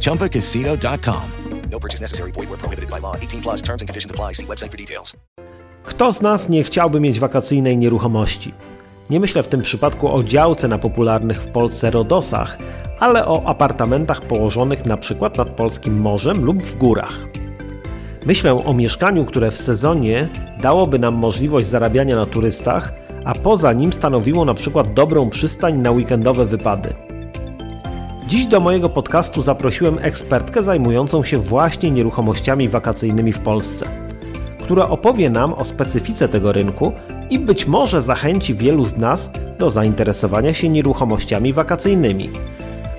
ChumbaCasino.com. No purchase necessary. Void were prohibited by law. 18 plus terms and conditions apply. See website for details. Kto z nas nie chciałby mieć wakacyjnej nieruchomości? Nie myślę w tym przypadku o działce na popularnych w Polsce Rodosach, ale o apartamentach położonych na przykład nad polskim morzem lub w górach. Myślę o mieszkaniu, które w sezonie dałoby nam możliwość zarabiania na turystach, a poza nim stanowiło na przykład dobrą przystań na weekendowe wypady. Dziś do mojego podcastu zaprosiłem ekspertkę zajmującą się właśnie nieruchomościami wakacyjnymi w Polsce, która opowie nam o specyfice tego rynku i być może zachęci wielu z nas do zainteresowania się nieruchomościami wakacyjnymi.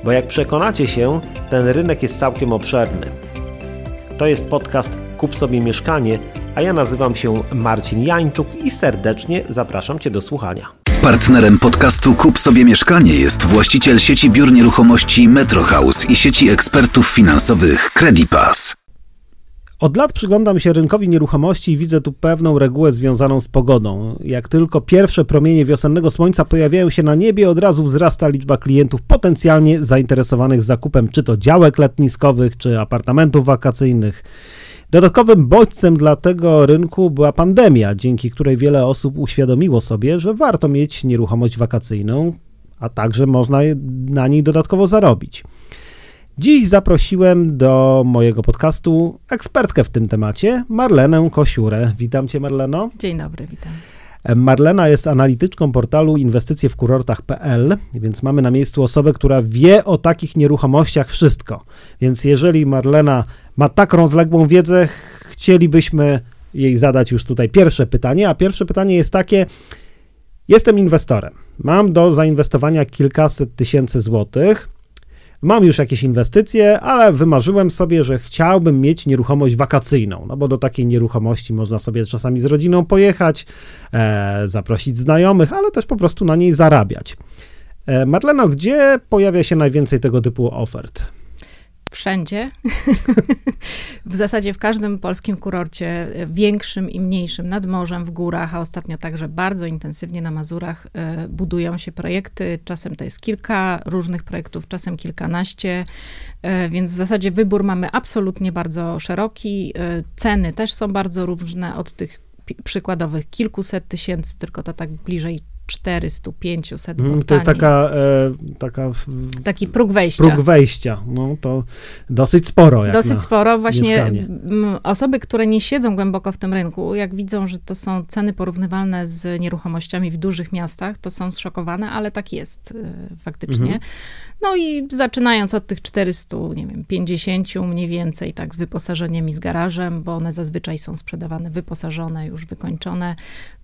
Bo jak przekonacie się, ten rynek jest całkiem obszerny. To jest podcast Kup sobie mieszkanie, a ja nazywam się Marcin Jańczuk i serdecznie zapraszam Cię do słuchania. Partnerem podcastu Kup sobie mieszkanie jest właściciel sieci biur nieruchomości Metrohouse i sieci ekspertów finansowych Credipass. Od lat przyglądam się rynkowi nieruchomości i widzę tu pewną regułę związaną z pogodą. Jak tylko pierwsze promienie wiosennego słońca pojawiają się na niebie, od razu wzrasta liczba klientów potencjalnie zainteresowanych zakupem czy to działek letniskowych, czy apartamentów wakacyjnych. Dodatkowym bodźcem dla tego rynku była pandemia, dzięki której wiele osób uświadomiło sobie, że warto mieć nieruchomość wakacyjną, a także można na niej dodatkowo zarobić. Dziś zaprosiłem do mojego podcastu ekspertkę w tym temacie, Marlenę Kosiurę. Witam Cię, Marleno. Dzień dobry, witam. Marlena jest analityczką portalu inwestycje w kurortach.pl, więc mamy na miejscu osobę, która wie o takich nieruchomościach wszystko. Więc jeżeli Marlena ma tak rozległą wiedzę, chcielibyśmy jej zadać już tutaj pierwsze pytanie, a pierwsze pytanie jest takie: Jestem inwestorem. Mam do zainwestowania kilkaset tysięcy złotych. Mam już jakieś inwestycje, ale wymarzyłem sobie, że chciałbym mieć nieruchomość wakacyjną, no bo do takiej nieruchomości można sobie czasami z rodziną pojechać, e, zaprosić znajomych, ale też po prostu na niej zarabiać. E, Marleno, gdzie pojawia się najwięcej tego typu ofert? Wszędzie. w zasadzie w każdym polskim kurorcie, większym i mniejszym, nad morzem, w górach, a ostatnio także bardzo intensywnie na Mazurach e, budują się projekty. Czasem to jest kilka różnych projektów, czasem kilkanaście, e, więc w zasadzie wybór mamy absolutnie bardzo szeroki. E, Ceny też są bardzo różne od tych przykładowych kilkuset tysięcy, tylko to tak bliżej 400, 500. Mm, bo To jest taka, e, taka Taki próg wejścia. próg wejścia. No to dosyć sporo. Jak Dosyć sporo. Właśnie mieszkanie. osoby, które nie siedzą głęboko w tym rynku, jak widzą, że to są ceny porównywalne z nieruchomościami w dużych miastach, to są zszokowane, ale tak jest y, faktycznie. Mhm. No i zaczynając od tych 400, nie wiem, 50 mniej więcej, tak, z wyposażeniem i z garażem, bo one zazwyczaj są sprzedawane wyposażone, już wykończone,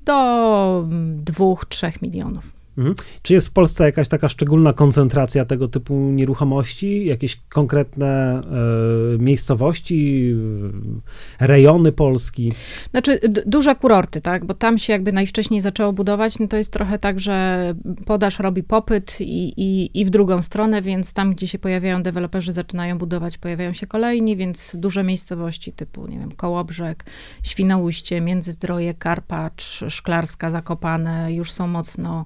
do 2-3 milionów. Mhm. Czy jest w Polsce jakaś taka szczególna koncentracja tego typu nieruchomości? Jakieś konkretne e, miejscowości, e, rejony Polski? Znaczy, duże kurorty, tak, bo tam się jakby najwcześniej zaczęło budować, no to jest trochę tak, że podaż robi popyt i, i, i w drugą stronę, więc tam, gdzie się pojawiają deweloperzy, zaczynają budować, pojawiają się kolejni, więc duże miejscowości typu, nie wiem, Kołobrzeg, Świnoujście, Międzyzdroje, Karpacz, Szklarska, Zakopane już są mocno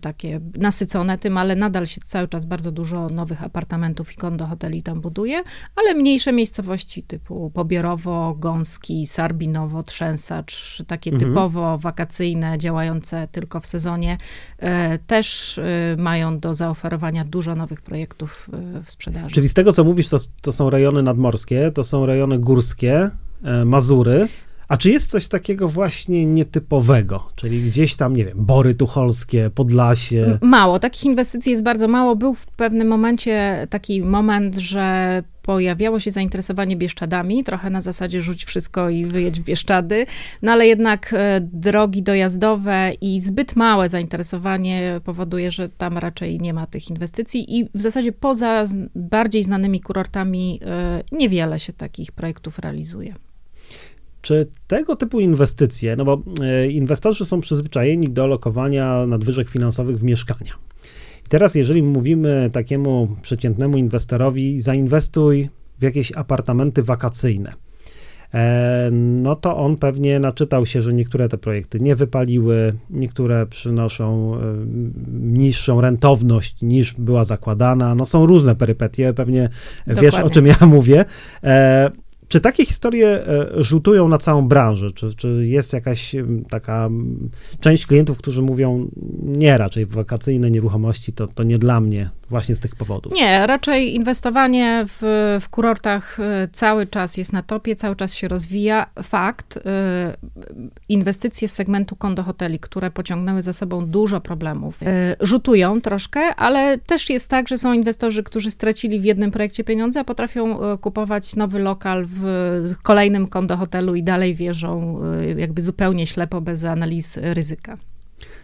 takie nasycone tym, ale nadal się cały czas bardzo dużo nowych apartamentów i kondo hoteli tam buduje, ale mniejsze miejscowości typu Pobierowo, Gąski, Sarbinowo, Trzęsacz, takie Mhm. typowo wakacyjne, działające tylko w sezonie, e, też e, mają do zaoferowania dużo nowych projektów e, w sprzedaży. Czyli z tego, co mówisz, to, to są rejony nadmorskie, to są rejony górskie, e, Mazury, A czy jest coś takiego właśnie nietypowego? Czyli gdzieś tam, nie wiem, Bory Tucholskie, Podlasie? Mało, takich inwestycji jest bardzo mało. Był w pewnym momencie taki moment, że pojawiało się zainteresowanie Bieszczadami, trochę na zasadzie rzuć wszystko i wyjedź w Bieszczady, no ale jednak e, drogi dojazdowe i zbyt małe zainteresowanie powoduje, że tam raczej nie ma tych inwestycji i w zasadzie poza bardziej znanymi kurortami e, niewiele się takich projektów realizuje. Czy tego typu inwestycje, no bo e, inwestorzy są przyzwyczajeni do lokowania nadwyżek finansowych w mieszkania. I teraz, jeżeli mówimy takiemu przeciętnemu inwestorowi, zainwestuj w jakieś apartamenty wakacyjne, e, no to on pewnie naczytał się, że niektóre te projekty nie wypaliły, niektóre przynoszą e, niższą rentowność niż była zakładana. No są różne perypetie, pewnie Dokładnie. wiesz o czym ja mówię. Czy takie historie e, rzutują na całą branżę? Czy, czy jest jakaś taka część klientów, którzy mówią, nie, raczej wakacyjne nieruchomości to, to nie dla mnie, właśnie z tych powodów? Nie, raczej inwestowanie w, w kurortach e, cały czas jest na topie, cały czas się rozwija. Fakt, e, inwestycje z segmentu kondohoteli, które pociągnęły za sobą dużo problemów, rzutują troszkę, ale też jest tak, że są inwestorzy, którzy stracili w jednym projekcie pieniądze, a potrafią kupować nowy lokal w w kolejnym kondohotelu i dalej wierzą y, jakby zupełnie ślepo, bez analiz ryzyka.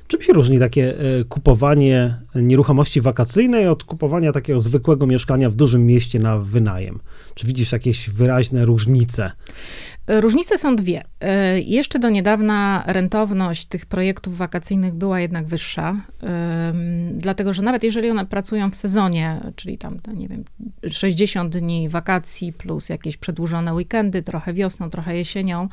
Czym się różni takie e, kupowanie nieruchomości wakacyjnej od kupowania takiego zwykłego mieszkania w dużym mieście na wynajem? Czy widzisz jakieś wyraźne różnice? Różnice są dwie. E, jeszcze do niedawna rentowność tych projektów wakacyjnych była jednak wyższa, dlatego że nawet jeżeli one pracują w sezonie, czyli tam, nie wiem, 60 dni wakacji plus jakieś przedłużone weekendy, trochę wiosną, trochę jesienią,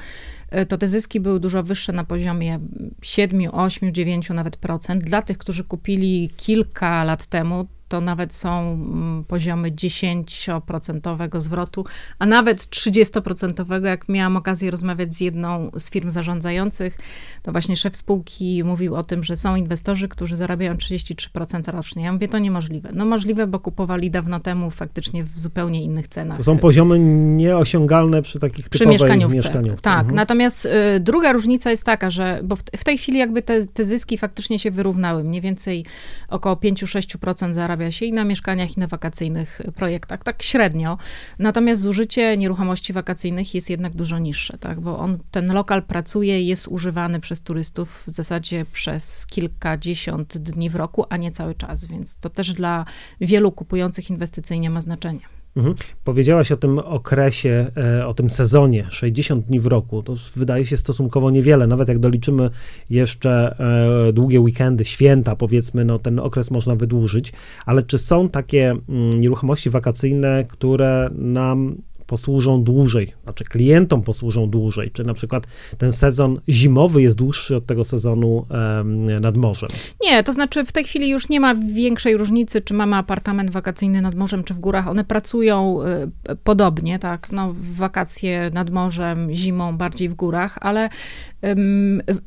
e, to te zyski były dużo wyższe na poziomie 7, 8, 9 nawet procent. Dla tych, którzy kupili kilka lat temu, to nawet są mm, poziomy 10% zwrotu, a nawet 30%, jak miałam okazję rozmawiać z jedną z firm zarządzających, to właśnie szef spółki mówił o tym, że są inwestorzy, którzy zarabiają 33% rocznie. Ja mówię, to niemożliwe. No możliwe, bo kupowali dawno temu faktycznie w zupełnie innych cenach. To są poziomy nieosiągalne przy takich przy mieszkaniówce. mieszkaniówce. Tak, mhm. natomiast y, druga różnica jest taka, że, bo w, w tej chwili jakby te, te zyski faktycznie się wyrównały. Mniej więcej około 5-6% zarabia zarabia się i na mieszkaniach, i na wakacyjnych projektach, tak średnio. Natomiast zużycie nieruchomości wakacyjnych jest jednak dużo niższe, tak? bo on, ten lokal pracuje, jest używany przez turystów w zasadzie przez kilkadziesiąt dni w roku, a nie cały czas, więc to też dla wielu kupujących inwestycyjnie ma znaczenie. Mhm. Powiedziałaś o tym okresie, e, o tym sezonie, 60 dni w roku. To wydaje się stosunkowo niewiele. Nawet jak doliczymy jeszcze e, długie weekendy, święta, powiedzmy, no ten okres można wydłużyć. Ale czy są takie mm, nieruchomości wakacyjne, które nam posłużą dłużej, znaczy klientom posłużą dłużej, czy na przykład ten sezon zimowy jest dłuższy od tego sezonu um, nad morzem? Nie, to znaczy w tej chwili już nie ma większej różnicy, czy mamy apartament wakacyjny nad morzem, czy w górach. One pracują y, podobnie, tak, no wakacje nad morzem, zimą bardziej w górach, ale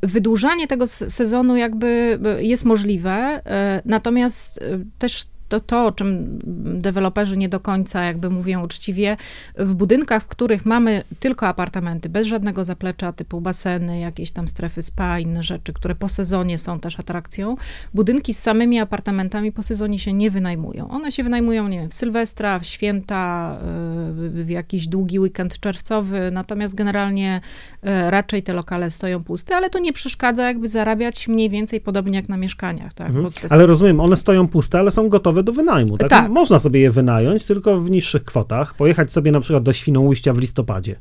wydłużanie tego sezonu jakby y, jest możliwe, y, natomiast też to, to, o czym deweloperzy nie do końca jakby mówią uczciwie, w budynkach, w których mamy tylko apartamenty, bez żadnego zaplecza, typu baseny, jakieś tam strefy spa, inne rzeczy, które po sezonie są też atrakcją, budynki z samymi apartamentami po sezonie się nie wynajmują. One się wynajmują, nie wiem, w Sylwestra, w święta, w jakiś długi weekend czerwcowy, natomiast generalnie e, raczej te lokale stoją puste, ale to nie przeszkadza jakby zarabiać mniej więcej podobnie jak na mieszkaniach. Tak? Mhm. Ale rozumiem, one stoją puste, ale są gotowe do wynajmu, tak? tak? Można sobie je wynająć, tylko w niższych kwotach, pojechać sobie na przykład do Świnoujścia w listopadzie.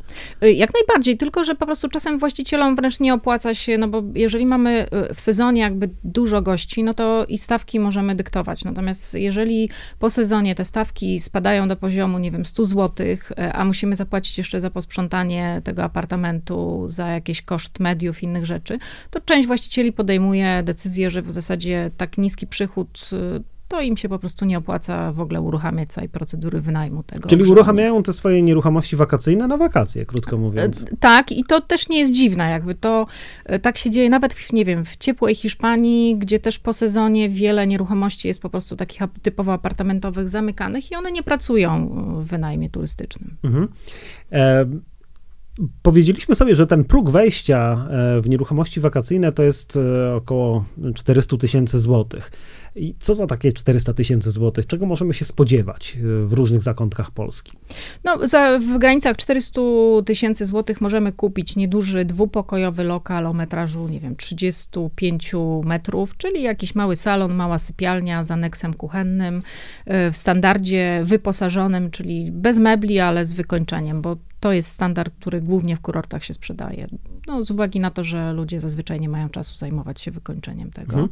Y, jak najbardziej, tylko że po prostu czasem właścicielom wręcz nie opłaca się, no bo jeżeli mamy y, w sezonie jakby dużo gości, no to i stawki możemy dyktować. Natomiast jeżeli po sezonie te stawki spadają do poziomu, nie wiem, 100 zł, y, a musimy zapłacić jeszcze za posprzątanie tego apartamentu, za jakiś koszt mediów, innych rzeczy, to część właścicieli podejmuje decyzję, że w zasadzie tak niski przychód to im się po prostu nie opłaca w ogóle uruchamiać całej procedury wynajmu tego. Czyli uruchamiają te swoje nieruchomości wakacyjne na wakacje, krótko mówiąc. E, tak, i to też nie jest dziwne, jakby to e, tak się dzieje nawet, w, nie wiem, w ciepłej Hiszpanii, gdzie też po sezonie wiele nieruchomości jest po prostu takich typowo apartamentowych zamykanych i one nie pracują w wynajmie turystycznym. Mhm. E Powiedzieliśmy sobie, że ten próg wejścia e, w nieruchomości wakacyjne to jest e, około 400 tysięcy złotych. I co za takie 400 tysięcy złotych? Czego możemy się spodziewać e, w różnych zakątkach Polski? No, za, w granicach 400 tysięcy złotych możemy kupić nieduży dwupokojowy lokal o metrażu, nie wiem, 35 metrów, czyli jakiś mały salon, mała sypialnia z aneksem kuchennym, w standardzie wyposażonym, czyli bez mebli, ale z wykończeniem, bo to jest standard, który głównie w kurortach się sprzedaje. No, z uwagi na to, że ludzie zazwyczaj nie mają czasu zajmować się wykończeniem tego. Mhm.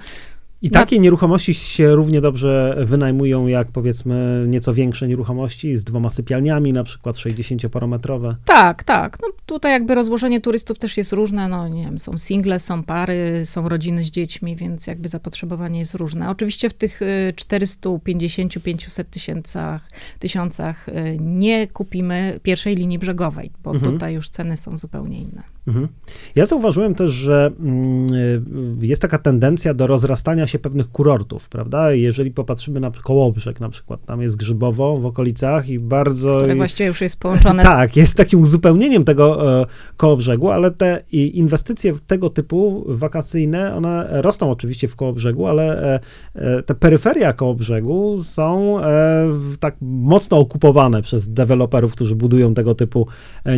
I takie nieruchomości się równie dobrze wynajmują jak powiedzmy nieco większe nieruchomości z dwoma sypialniami, na przykład 60-parometrowe. Tak, tak. No tutaj jakby rozłożenie turystów też jest różne. No nie wiem, są single, są pary, są rodziny z dziećmi, więc jakby zapotrzebowanie jest różne. Oczywiście w tych 450-500 y, tysiącach, tysiącach y, nie kupimy pierwszej linii brzegowej, bo mhm. tutaj już ceny są zupełnie inne. Mhm. Ja zauważyłem też, że mm, jest taka tendencja do rozrastania się pewnych kurortów, prawda? Jeżeli popatrzymy na Kołobrzeg na przykład, tam jest Grzybowo w okolicach i bardzo... Które właściwie już jest połączone Tak, jest takim uzupełnieniem tego e, Kołobrzegu, ale te inwestycje tego typu wakacyjne, one rosną oczywiście w Kołobrzegu, ale e, e, te peryferia Kołobrzegu są tak mocno okupowane przez deweloperów, którzy budują tego typu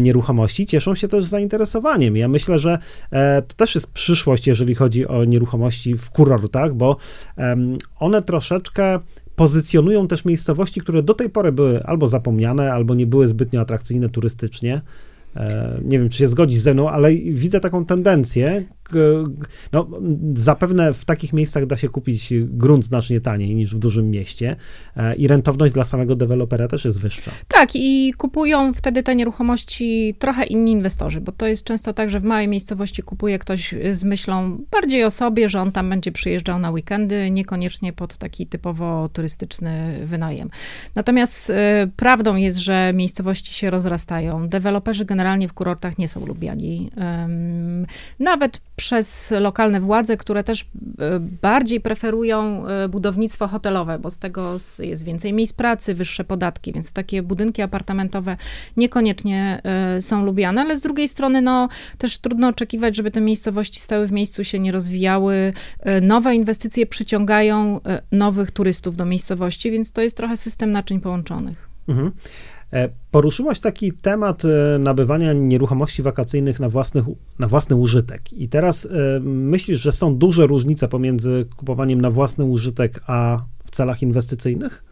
nieruchomości, cieszą się też zainteresowaniem. Ja myślę, że to też jest przyszłość, jeżeli chodzi o nieruchomości w kurortach, bo one troszeczkę pozycjonują też miejscowości, które do tej pory były albo zapomniane, albo nie były zbytnio atrakcyjne turystycznie. E, nie wiem, czy się zgodzić ze mną, ale widzę taką tendencję, no, zapewne w takich miejscach da się kupić grunt znacznie taniej niż w dużym mieście e, i rentowność dla samego dewelopera też jest wyższa. Tak, i kupują wtedy te nieruchomości trochę inni inwestorzy, bo to jest często tak, że w małej miejscowości kupuje ktoś z myślą bardziej o sobie, że on tam będzie przyjeżdżał na weekendy, niekoniecznie pod taki typowo turystyczny wynajem. Natomiast e, prawdą jest, że miejscowości się rozrastają. Deweloperzy generalnie w kurortach nie są lubiani. Nawet przez lokalne władze, które też e, bardziej preferują e, budownictwo hotelowe, bo z tego jest więcej miejsc pracy, wyższe podatki, więc takie budynki apartamentowe niekoniecznie e, są lubiane, ale z drugiej strony no, też trudno oczekiwać, żeby te miejscowości stały w miejscu, się nie rozwijały. Nowe inwestycje przyciągają nowych turystów do miejscowości, więc to jest trochę system naczyń połączonych. Mhm. E, poruszyłaś taki temat e, nabywania nieruchomości wakacyjnych na, własny na własny użytek. I teraz e, myślisz, że są duże różnice pomiędzy kupowaniem na własny użytek a w celach inwestycyjnych?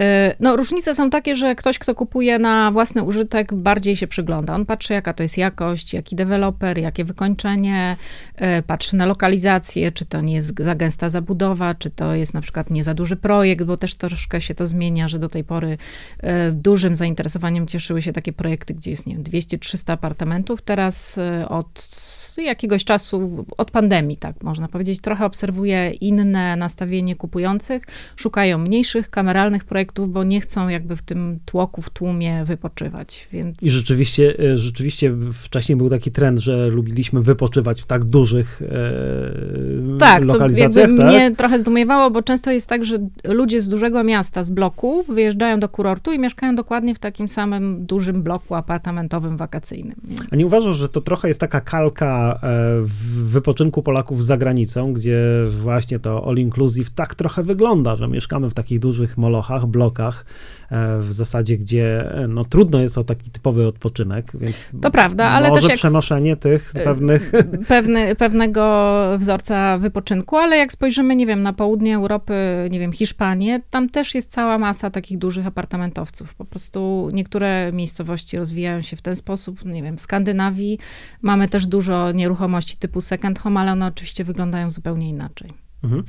E, no, różnice są takie, że ktoś, kto kupuje na własny użytek, bardziej się przygląda. On patrzy, jaka to jest jakość, jaki deweloper, jakie wykończenie, e, patrzy na lokalizację, czy to nie jest za gęsta zabudowa, czy to jest na przykład nie za duży projekt, bo też troszkę się to zmienia, że do tej pory e, dużym zainteresowaniem cieszyły się takie projekty, gdzie jest, nie wiem, 200-300 apartamentów. Teraz od jakiegoś czasu, od pandemii, tak można powiedzieć, trochę obserwuję inne nastawienie kupujących. Szukają mniejszych, kameralnych projektów, bo nie chcą jakby w tym tłoku, w tłumie wypoczywać. Więc... I rzeczywiście, e, rzeczywiście wcześniej był taki trend, że lubiliśmy wypoczywać w tak dużych e, tak, lokalizacjach. Tak, to mnie trochę zdumiewało, bo często jest tak, że ludzie z dużego miasta, z bloku, wyjeżdżają do kurortu i mieszkają dokładnie w takim samym dużym bloku apartamentowym, wakacyjnym. A nie uważasz, że to trochę jest taka kalka E, w wypoczynku Polaków za granicą, gdzie właśnie to all inclusive tak trochę wygląda, że mieszkamy w takich dużych molochach, blokach, E, w zasadzie, gdzie e, no, trudno jest o taki typowy odpoczynek, więc to prawda, ale może też przenoszenie tych pewnych... Pewny, pewnego wzorca wypoczynku, ale jak spojrzymy, nie wiem, na południe Europy, nie wiem, Hiszpanię, tam też jest cała masa takich dużych apartamentowców. Po prostu niektóre miejscowości rozwijają się w ten sposób, nie wiem, w Skandynawii mamy też dużo nieruchomości typu second home, ale one oczywiście wyglądają zupełnie inaczej. Mhm.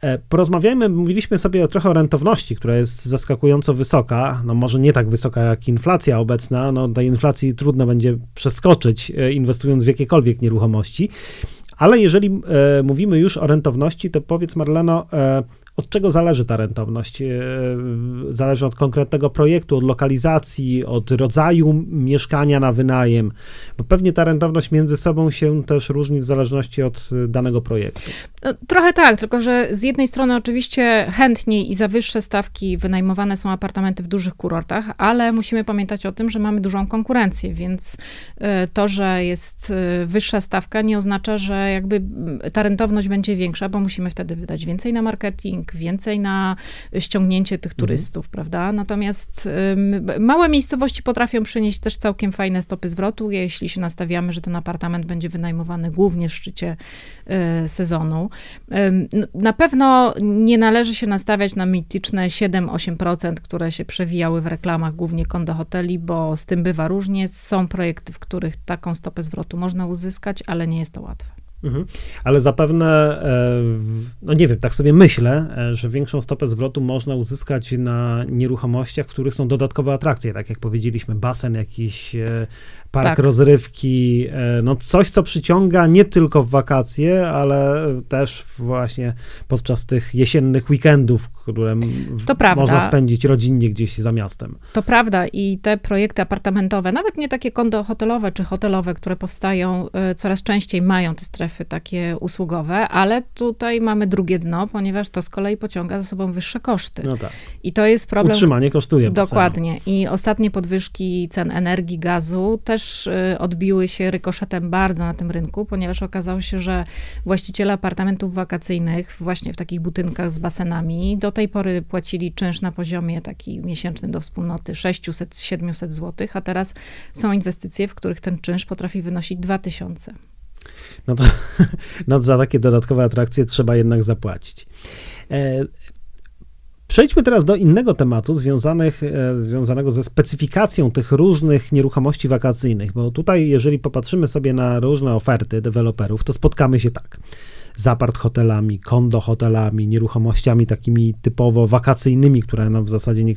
E, porozmawiajmy, mówiliśmy sobie trochę o rentowności, która jest zaskakująco wysoka, no może nie tak wysoka jak inflacja obecna, no tej inflacji trudno będzie przeskoczyć e, inwestując w jakiekolwiek nieruchomości, ale jeżeli e, mówimy już o rentowności, to powiedz Marleno, e, Od czego zależy ta rentowność? E, zależy od konkretnego projektu, od lokalizacji, od rodzaju mieszkania na wynajem, bo pewnie ta rentowność między sobą się też różni w zależności od danego projektu. No, trochę tak, tylko że z jednej strony oczywiście chętniej i za wyższe stawki wynajmowane są apartamenty w dużych kurortach, ale musimy pamiętać o tym, że mamy dużą konkurencję, więc e, to, że jest e, wyższa stawka nie oznacza, że jakby ta rentowność będzie większa, bo musimy wtedy wydać więcej na marketing, więcej na ściągnięcie tych mhm. turystów, mhm. prawda? Natomiast małe miejscowości potrafią przynieść też całkiem fajne stopy zwrotu, jeśli się nastawiamy, że ten apartament będzie wynajmowany głównie w szczycie e, sezonu. Na pewno nie należy się nastawiać na mityczne 7-8%, które się przewijały w reklamach, głównie kondo hoteli, bo z tym bywa różnie. Są projekty, w których taką stopę zwrotu można uzyskać, ale nie jest to łatwe. Mhm. Ale zapewne, e, no nie wiem, tak sobie myślę, e, że większą stopę zwrotu można uzyskać na nieruchomościach, w których są dodatkowe atrakcje, tak jak powiedzieliśmy, basen jakiś, e, park tak. rozrywki, no coś, co przyciąga nie tylko w wakacje, ale też właśnie podczas tych jesiennych weekendów, które można spędzić rodzinnie gdzieś za miastem. To prawda i te projekty apartamentowe, nawet nie takie kondo hotelowe czy hotelowe, które powstają, coraz częściej mają te strefy takie usługowe, ale tutaj mamy drugie dno, ponieważ to z kolei pociąga za sobą wyższe koszty. No tak. I to jest problem. Utrzymanie kosztuje. Dokładnie. I ostatnie podwyżki cen energii, gazu też y, odbiły się rykoszetem bardzo na tym rynku, ponieważ okazało się, że właściciele apartamentów wakacyjnych właśnie w takich budynkach z basenami do tej pory płacili czynsz na poziomie taki miesięczny do wspólnoty 600-700 zł, a teraz są inwestycje, w których ten czynsz potrafi wynosić 2000 no to no za takie dodatkowe atrakcje trzeba jednak zapłacić. Przejdźmy teraz do innego tematu związanych, e, związanego ze specyfikacją tych różnych nieruchomości wakacyjnych, bo tutaj, jeżeli popatrzymy sobie na różne oferty deweloperów, to spotkamy się tak. Z apart hotelami, kondo hotelami, nieruchomościami takimi typowo wakacyjnymi, które no w zasadzie nie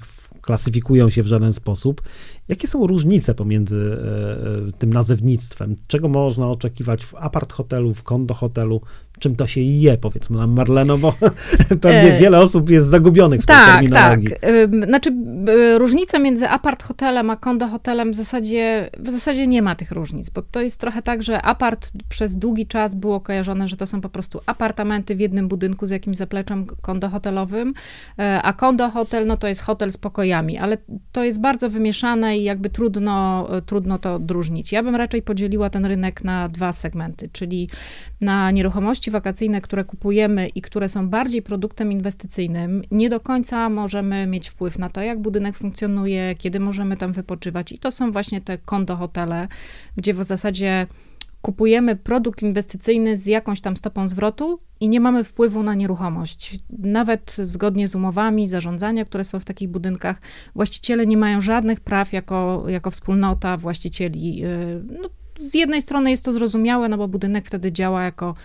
klasyfikują się w żaden sposób. Jakie są różnice pomiędzy e, e, tym nazewnictwem? Czego można oczekiwać w apart hotelu, w kondo hotelu? Czym to się je, powiedzmy nam Marleno, bo pewnie e, wiele osób jest zagubionych w tak, tej terminologii. Tak, Znaczy różnica między apart hotelem a kondo hotelem w zasadzie, w zasadzie nie ma tych różnic, bo to jest trochę tak, że apart przez długi czas było kojarzone, że to są po prostu apartamenty w jednym budynku z jakimś zapleczem kondo hotelowym, a kondo hotel no to jest hotel z pokojami, ale to jest bardzo wymieszane i jakby trudno, trudno to odróżnić. Ja bym raczej podzieliła ten rynek na dwa segmenty, czyli na nieruchomości wakacyjne, które kupujemy i które są bardziej produktem inwestycyjnym. Nie do końca możemy mieć wpływ na to, jak budynek funkcjonuje, kiedy możemy tam wypoczywać. I to są właśnie te kondo hotele, gdzie w zasadzie kupujemy produkt inwestycyjny z jakąś tam stopą zwrotu i nie mamy wpływu na nieruchomość. Nawet zgodnie z umowami zarządzania, które są w takich budynkach, właściciele nie mają żadnych praw jako, jako wspólnota właścicieli. Y, no, z jednej strony jest to zrozumiałe, no bo budynek wtedy działa jako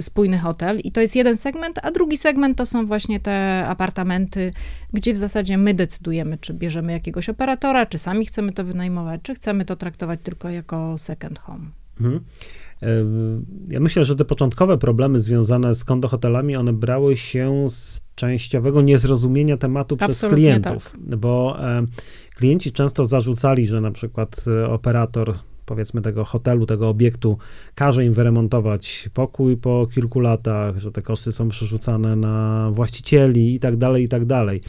spójny hotel i to jest jeden segment, a drugi segment to są właśnie te apartamenty, gdzie w zasadzie my decydujemy, czy bierzemy jakiegoś operatora, czy sami chcemy to wynajmować, czy chcemy to traktować tylko jako second home. Mhm. Ja myślę, że te początkowe problemy związane z kondohotelami, one brały się z częściowego niezrozumienia tematu Absolutnie przez klientów, tak. bo klienci często zarzucali, że na przykład e, operator powiedzmy tego hotelu, tego obiektu, każe im wyremontować pokój po kilku latach, że te koszty są przerzucane na właścicieli i tak dalej, i tak dalej.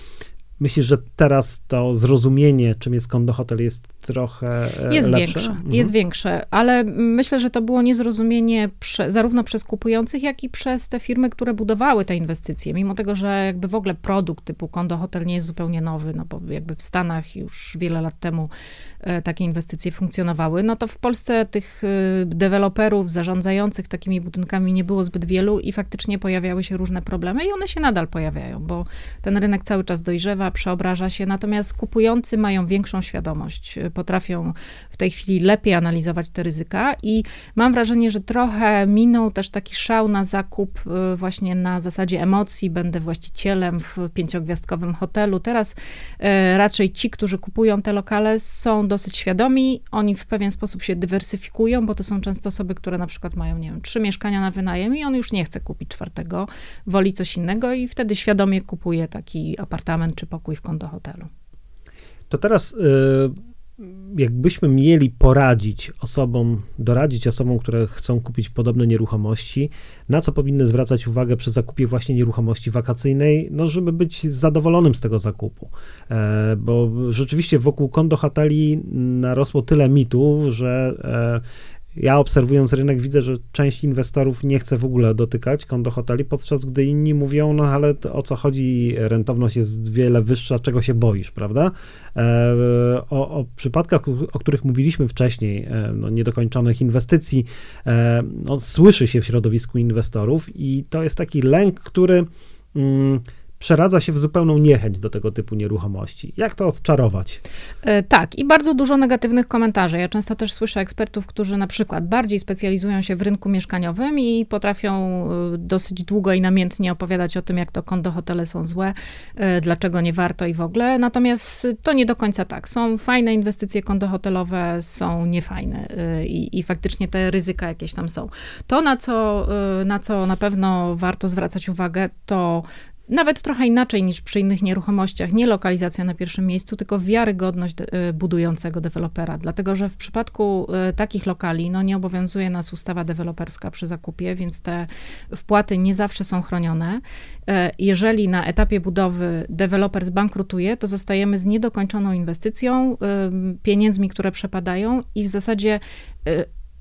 Myślisz, że teraz to zrozumienie, czym jest kondo hotel, jest trochę e, jest lepsze? Większe, mhm. Jest większe, ale myślę, że to było niezrozumienie prze, zarówno przez kupujących, jak i przez te firmy, które budowały te inwestycje. Mimo tego, że jakby w ogóle produkt typu kondo hotel nie jest zupełnie nowy, no bo jakby w Stanach już wiele lat temu e, takie inwestycje funkcjonowały, no to w Polsce tych e, deweloperów zarządzających takimi budynkami nie było zbyt wielu i faktycznie pojawiały się różne problemy i one się nadal pojawiają, bo ten rynek cały czas dojrzewa, przeobraża się, natomiast kupujący mają większą świadomość, potrafią w tej chwili lepiej analizować te ryzyka i mam wrażenie, że trochę minął też taki szał na zakup y, właśnie na zasadzie emocji, będę właścicielem w pięciogwiazdkowym hotelu. Teraz y, raczej ci, którzy kupują te lokale są dosyć świadomi, oni w pewien sposób się dywersyfikują, bo to są często osoby, które na przykład mają, nie wiem, trzy mieszkania na wynajem i on już nie chce kupić czwartego, woli coś innego i wtedy świadomie kupuje taki apartament czy pokój w kondohotelu. To teraz y, jakbyśmy mieli poradzić osobom, doradzić osobom, które chcą kupić podobne nieruchomości, na co powinny zwracać uwagę przy zakupie właśnie nieruchomości wakacyjnej, no żeby być zadowolonym z tego zakupu. E, bo rzeczywiście wokół kondohoteli narosło tyle mitów, że e, ja obserwując rynek widzę, że część inwestorów nie chce w ogóle dotykać kondo hoteli, podczas gdy inni mówią, no ale o co chodzi, rentowność jest wiele wyższa, czego się boisz, prawda? E, o, o przypadkach, o których mówiliśmy wcześniej, e, no, niedokończonych inwestycji, e, no, słyszy się w środowisku inwestorów i to jest taki lęk, który... Mm, przeradza się w zupełną niechęć do tego typu nieruchomości. Jak to odczarować? E, tak, i bardzo dużo negatywnych komentarzy. Ja często też słyszę ekspertów, którzy na przykład bardziej specjalizują się w rynku mieszkaniowym i potrafią e, dosyć długo i namiętnie opowiadać o tym, jak to kondo hotele są złe, e, dlaczego nie warto i w ogóle. Natomiast to nie do końca tak. Są fajne inwestycje kondohotelowe, są niefajne i, i faktycznie te ryzyka jakieś tam są. To, na co, na co na pewno warto zwracać uwagę, to nawet trochę inaczej niż przy innych nieruchomościach, nie lokalizacja na pierwszym miejscu, tylko wiarygodność y, budującego dewelopera. Dlatego, że w przypadku y, takich lokali no, nie obowiązuje nas ustawa deweloperska przy zakupie, więc te wpłaty nie zawsze są chronione. Y, jeżeli na etapie budowy deweloper zbankrutuje, to zostajemy z niedokończoną inwestycją, pieniędzmi, które przepadają i w zasadzie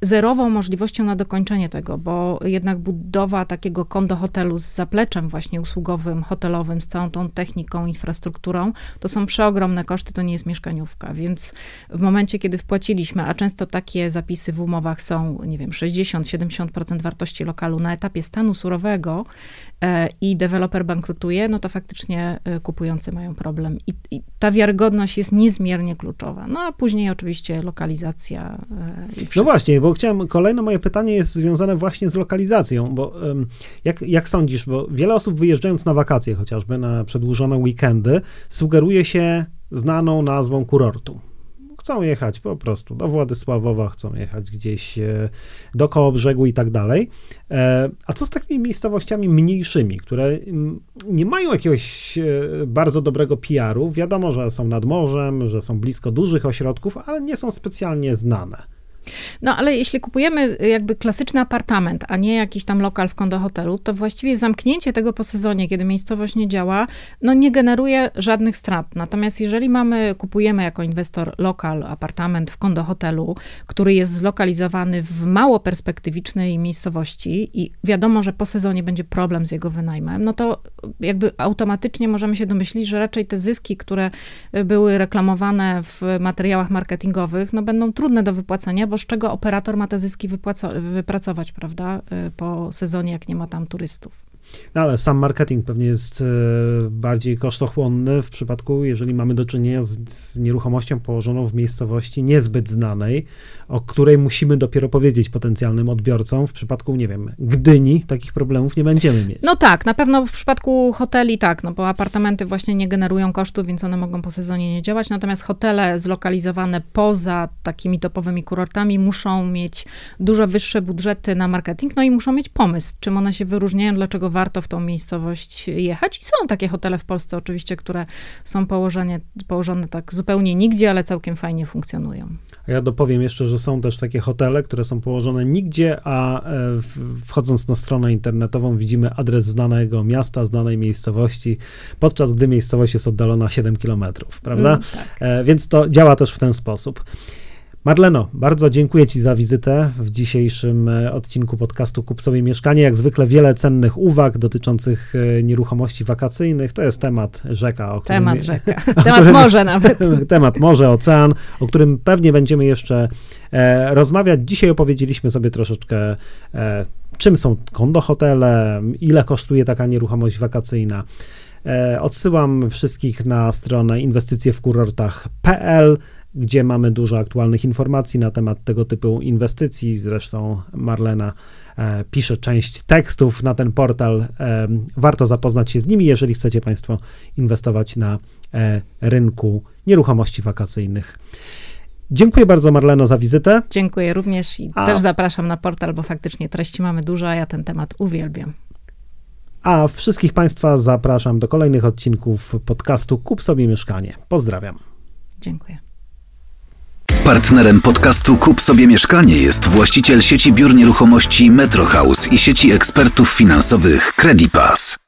zerową możliwością na dokończenie tego, bo jednak budowa takiego kondo hotelu z zapleczem właśnie usługowym, hotelowym, z całą tą techniką, infrastrukturą, to są przeogromne koszty, to nie jest mieszkaniówka, więc w momencie, kiedy wpłaciliśmy, a często takie zapisy w umowach są, nie wiem, 60-70% wartości lokalu na etapie stanu surowego, i deweloper bankrutuje, no to faktycznie e, kupujący mają problem. I, I, ta wiarygodność jest niezmiernie kluczowa. No a później oczywiście lokalizacja. E, no właśnie, bo chciałem, kolejne moje pytanie jest związane właśnie z lokalizacją, bo jak, jak sądzisz, bo wiele osób wyjeżdżając na wakacje, chociażby na przedłużone weekendy, sugeruje się znaną nazwą kurortu chcą jechać po prostu do Władysławowa, chcą jechać gdzieś e, do Kołobrzegu i tak dalej. E, a co z takimi miejscowościami mniejszymi, które mm, nie mają jakiegoś e, bardzo dobrego PR-u? Wiadomo, że są nad morzem, że są blisko dużych ośrodków, ale nie są specjalnie znane. No ale jeśli kupujemy y, jakby klasyczny apartament, a nie jakiś tam lokal w kondo hotelu, to właściwie zamknięcie tego po sezonie, kiedy miejscowość nie działa, no nie generuje żadnych strat. Natomiast jeżeli mamy, kupujemy jako inwestor lokal, apartament w kondo hotelu, który jest zlokalizowany w mało perspektywicznej miejscowości i wiadomo, że po sezonie będzie problem z jego wynajmem, no to jakby automatycznie możemy się domyślić, że raczej te zyski, które były reklamowane w materiałach marketingowych, no będą trudne do wypłacenia, bo z czego operator ma te zyski wypracować, prawda, y, po sezonie, jak nie ma tam turystów. No ale sam marketing pewnie jest e, bardziej kosztochłonny w przypadku, jeżeli mamy do czynienia z, z, nieruchomością położoną w miejscowości niezbyt znanej, o której musimy dopiero powiedzieć potencjalnym odbiorcom. W przypadku, nie wiem, Gdyni takich problemów nie będziemy mieć. No tak, na pewno w przypadku hoteli tak, no bo apartamenty właśnie nie generują kosztów, więc one mogą po sezonie nie działać, natomiast hotele zlokalizowane poza takimi topowymi kurortami muszą mieć dużo wyższe budżety na marketing, no i muszą mieć pomysł, czym one się wyróżniają, dlaczego warto w tą miejscowość jechać. I są takie hotele w Polsce oczywiście, które są położone, położone tak zupełnie nigdzie, ale całkiem fajnie funkcjonują. A ja dopowiem jeszcze, że są też takie hotele, które są położone nigdzie, a e, wchodząc na stronę internetową widzimy adres znanego miasta, znanej miejscowości, podczas gdy miejscowość jest oddalona 7 kilometrów, prawda? Mm, tak. E, więc to działa też w ten sposób. Marleno, bardzo dziękuję Ci za wizytę w dzisiejszym e, odcinku podcastu Kup sobie mieszkanie. Jak zwykle wiele cennych uwag dotyczących e, nieruchomości wakacyjnych. To jest temat rzeka. O którym, temat rzeka. temat którym, morze nawet. temat morze, ocean, o którym pewnie będziemy jeszcze e, rozmawiać. Dzisiaj opowiedzieliśmy sobie troszeczkę, e, czym są kondohotele, ile kosztuje taka nieruchomość wakacyjna. E, odsyłam wszystkich na stronę inwestycjewkurortach.pl, gdzie mamy dużo aktualnych informacji na temat tego typu inwestycji. Zresztą Marlena e, pisze część tekstów na ten portal. E, warto zapoznać się z nimi, jeżeli chcecie Państwo inwestować na rynku nieruchomości wakacyjnych. Dziękuję bardzo Marleno za wizytę. Dziękuję również i A- też zapraszam na portal, bo faktycznie treści mamy dużo, a ja ten temat uwielbiam. A wszystkich Państwa zapraszam do kolejnych odcinków podcastu Kup sobie mieszkanie. Pozdrawiam. Dziękuję. Partnerem podcastu Kup sobie mieszkanie jest właściciel sieci biur nieruchomości Metro House i sieci ekspertów finansowych Credipass.